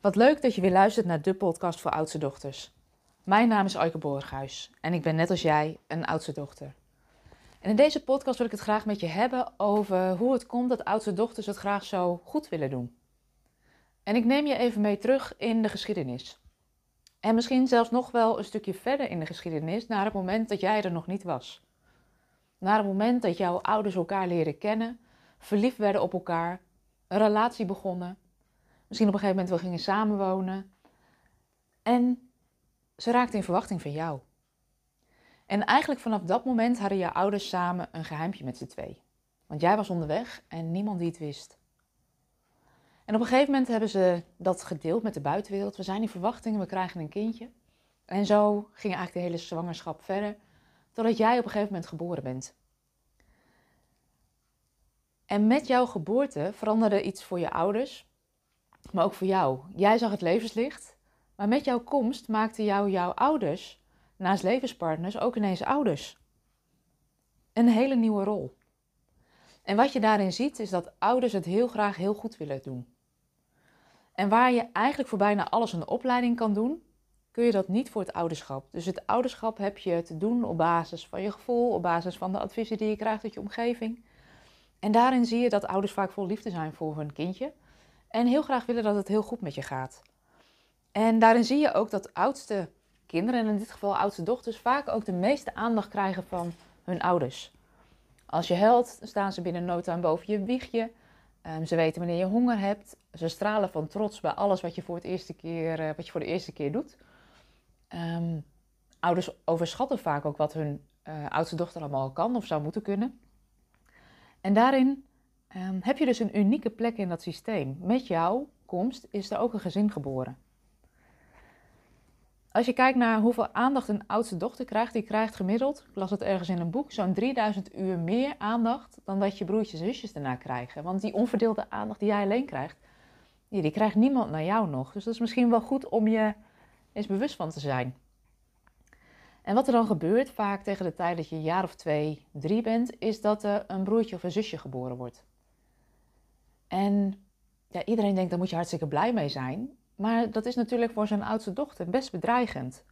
Wat leuk dat je weer luistert naar de podcast voor oudste dochters. Mijn naam is Aike Borghuis en ik ben net als jij een oudste dochter. En in deze podcast wil ik het graag met je hebben over hoe het komt dat oudste dochters het graag zo goed willen doen. En ik neem je even mee terug in de geschiedenis. En misschien zelfs nog wel een stukje verder in de geschiedenis, naar het moment dat jij er nog niet was. Naar het moment dat jouw ouders elkaar leren kennen, verliefd werden op elkaar, een relatie begonnen Misschien op een gegeven moment wel gingen samenwonen. En ze raakte in verwachting van jou. En eigenlijk vanaf dat moment hadden je ouders samen een geheimpje met z'n twee. Want jij was onderweg en niemand die het wist. En op een gegeven moment hebben ze dat gedeeld met de buitenwereld. We zijn in verwachting, we krijgen een kindje. En zo ging eigenlijk de hele zwangerschap verder, totdat jij op een gegeven moment geboren bent. En met jouw geboorte veranderde iets voor je ouders, maar ook voor jou. Jij zag het levenslicht, maar met jouw komst maakten jou jouw ouders, naast levenspartners, ook ineens ouders. Een hele nieuwe rol. En wat je daarin ziet, is dat ouders het heel graag heel goed willen doen. En waar je eigenlijk voor bijna alles een opleiding kan doen, kun je dat niet voor het ouderschap. Dus het ouderschap heb je te doen op basis van je gevoel, op basis van de adviezen die je krijgt uit je omgeving. En daarin zie je dat ouders vaak vol liefde zijn voor hun kindje. En heel graag willen dat het heel goed met je gaat. En daarin zie je ook dat oudste kinderen, en in dit geval oudste dochters, vaak ook de meeste aandacht krijgen van hun ouders. Als je huilt, staan ze binnen no time boven je wiegje. Um, ze weten wanneer je honger hebt. Ze stralen van trots bij alles wat je voor, het eerste keer, uh, wat je voor de eerste keer doet. Um, ouders overschatten vaak ook wat hun uh, oudste dochter allemaal kan of zou moeten kunnen. En daarin um, heb je dus een unieke plek in dat systeem. Met jouw komst is er ook een gezin geboren. Als je kijkt naar hoeveel aandacht een oudste dochter krijgt, die krijgt gemiddeld, ik las het ergens in een boek, zo'n 3000 uur meer aandacht dan dat je broertjes en zusjes daarna krijgen. Want die onverdeelde aandacht die jij alleen krijgt, die, die krijgt niemand naar jou nog. Dus dat is misschien wel goed om je eens bewust van te zijn. En wat er dan gebeurt, vaak tegen de tijd dat je een jaar of twee, drie bent, is dat er een broertje of een zusje geboren wordt. En ja, iedereen denkt, daar moet je hartstikke blij mee zijn. Maar dat is natuurlijk voor zijn oudste dochter best bedreigend.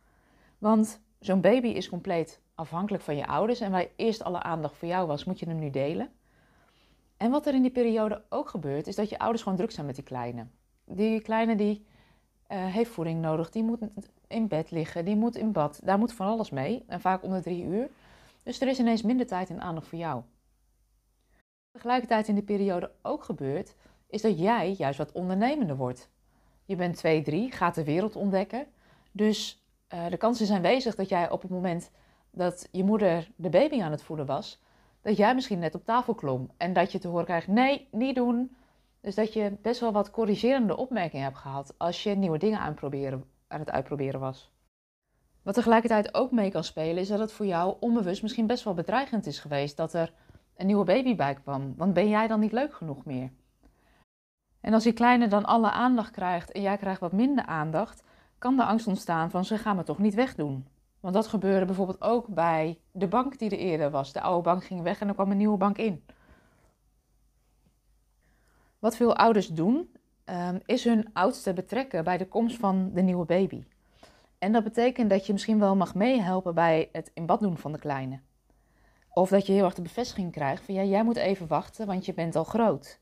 Want zo'n baby is compleet afhankelijk van je ouders. En waar eerst alle aandacht voor jou was, moet je hem nu delen. En wat er in die periode ook gebeurt, is dat je ouders gewoon druk zijn met die kleine. Die kleine die uh, heeft voeding nodig, die moet in bed liggen, die moet in bad. Daar moet van alles mee. En vaak onder drie uur. Dus er is ineens minder tijd en aandacht voor jou tegelijkertijd in die periode ook gebeurt, is dat jij juist wat ondernemender wordt. Je bent 2, 3, gaat de wereld ontdekken. Dus uh, de kansen zijn aanwezig dat jij op het moment dat je moeder de baby aan het voeden was, dat jij misschien net op tafel klom en dat je te horen krijgt: nee, niet doen. Dus dat je best wel wat corrigerende opmerkingen hebt gehad als je nieuwe dingen aan, aan het uitproberen was. Wat tegelijkertijd ook mee kan spelen, is dat het voor jou onbewust misschien best wel bedreigend is geweest dat er een nieuwe baby bij kwam. Want ben jij dan niet leuk genoeg meer? En als die kleine dan alle aandacht krijgt en jij krijgt wat minder aandacht, kan de angst ontstaan van ze gaan me toch niet wegdoen. Want dat gebeurde bijvoorbeeld ook bij de bank die er eerder was. De oude bank ging weg en er kwam een nieuwe bank in. Wat veel ouders doen, ehm, is hun oudste betrekken bij de komst van de nieuwe baby. En dat betekent dat je misschien wel mag meehelpen bij het in bad doen van de kleine. Of dat je heel erg de bevestiging krijgt van ja, jij moet even wachten, want je bent al groot.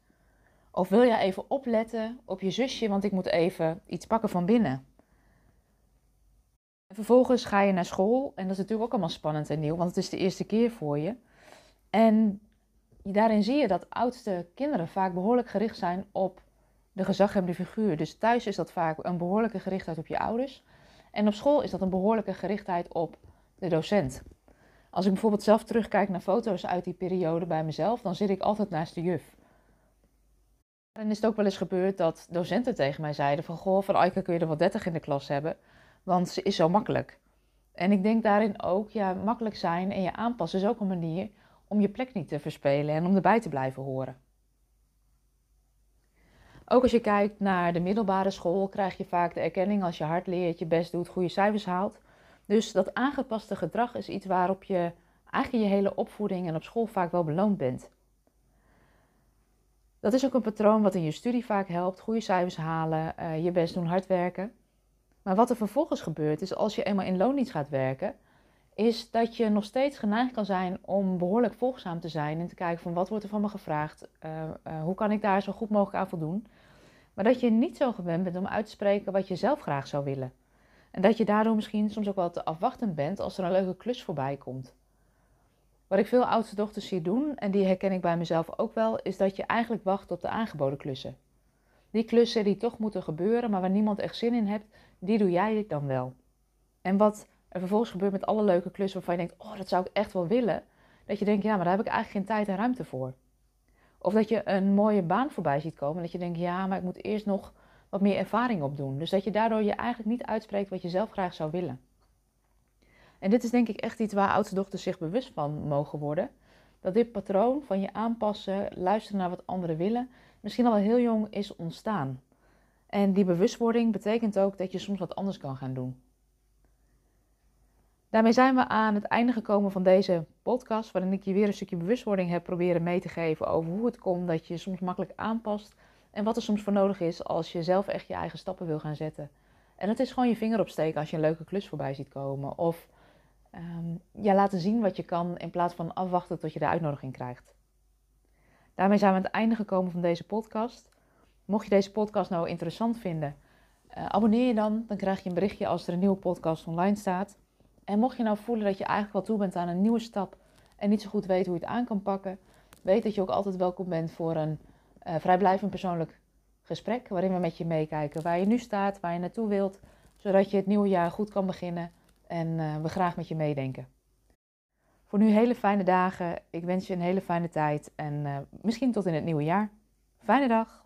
Of wil jij even opletten op je zusje, want ik moet even iets pakken van binnen. En vervolgens ga je naar school en dat is natuurlijk ook allemaal spannend en nieuw, want het is de eerste keer voor je. En daarin zie je dat oudste kinderen vaak behoorlijk gericht zijn op de gezaghebbende figuur. Dus thuis is dat vaak een behoorlijke gerichtheid op je ouders. En op school is dat een behoorlijke gerichtheid op de docent. Als ik bijvoorbeeld zelf terugkijk naar foto's uit die periode bij mezelf, dan zit ik altijd naast de juf. En is het ook wel eens gebeurd dat docenten tegen mij zeiden van... Goh, van Aike kun je er wel 30 in de klas hebben, want ze is zo makkelijk. En ik denk daarin ook, ja, makkelijk zijn en je aanpassen is ook een manier om je plek niet te verspelen en om erbij te blijven horen. Ook als je kijkt naar de middelbare school, krijg je vaak de erkenning als je hard leert, je best doet, goede cijfers haalt. Dus dat aangepaste gedrag is iets waarop je eigenlijk je hele opvoeding en op school vaak wel beloond bent. Dat is ook een patroon wat in je studie vaak helpt. Goede cijfers halen, uh, je best doen, hard werken. Maar wat er vervolgens gebeurt is als je eenmaal in loondienst gaat werken, is dat je nog steeds geneigd kan zijn om behoorlijk volgzaam te zijn en te kijken van wat wordt er van me gevraagd, uh, uh, hoe kan ik daar zo goed mogelijk aan voldoen. Maar dat je niet zo gewend bent om uit te spreken wat je zelf graag zou willen. En dat je daardoor misschien soms ook wel te afwachtend bent als er een leuke klus voorbij komt. Wat ik veel oudste dochters zie doen, en die herken ik bij mezelf ook wel, is dat je eigenlijk wacht op de aangeboden klussen. Die klussen die toch moeten gebeuren, maar waar niemand echt zin in hebt, die doe jij dan wel. En wat er vervolgens gebeurt met alle leuke klussen waarvan je denkt, oh, dat zou ik echt wel willen. Dat je denkt, ja, maar daar heb ik eigenlijk geen tijd en ruimte voor. Of dat je een mooie baan voorbij ziet komen. Dat je denkt, ja, maar ik moet eerst nog wat meer ervaring opdoen. Dus dat je daardoor je eigenlijk niet uitspreekt wat je zelf graag zou willen. En dit is denk ik echt iets waar oudste dochters zich bewust van mogen worden. Dat dit patroon van je aanpassen, luisteren naar wat anderen willen, misschien al heel jong is ontstaan. En die bewustwording betekent ook dat je soms wat anders kan gaan doen. Daarmee zijn we aan het einde gekomen van deze podcast, waarin ik je weer een stukje bewustwording heb proberen mee te geven over hoe het komt dat je soms makkelijk aanpast en wat er soms voor nodig is als je zelf echt je eigen stappen wil gaan zetten. En het is gewoon je vinger opsteken als je een leuke klus voorbij ziet komen. Of um, laten zien wat je kan in plaats van afwachten tot je de uitnodiging krijgt. Daarmee zijn we aan het einde gekomen van deze podcast. Mocht je deze podcast nou interessant vinden, uh, abonneer je dan. Dan krijg je een berichtje als er een nieuwe podcast online staat. En mocht je nou voelen dat je eigenlijk wel toe bent aan een nieuwe stap en niet zo goed weet hoe je het aan kan pakken, weet dat je ook altijd welkom bent voor een uh, vrijblijvend persoonlijk gesprek waarin we met je meekijken waar je nu staat, waar je naartoe wilt, zodat je het nieuwe jaar goed kan beginnen en uh, we graag met je meedenken. Voor nu hele fijne dagen. Ik wens je een hele fijne tijd en uh, misschien tot in het nieuwe jaar. Fijne dag.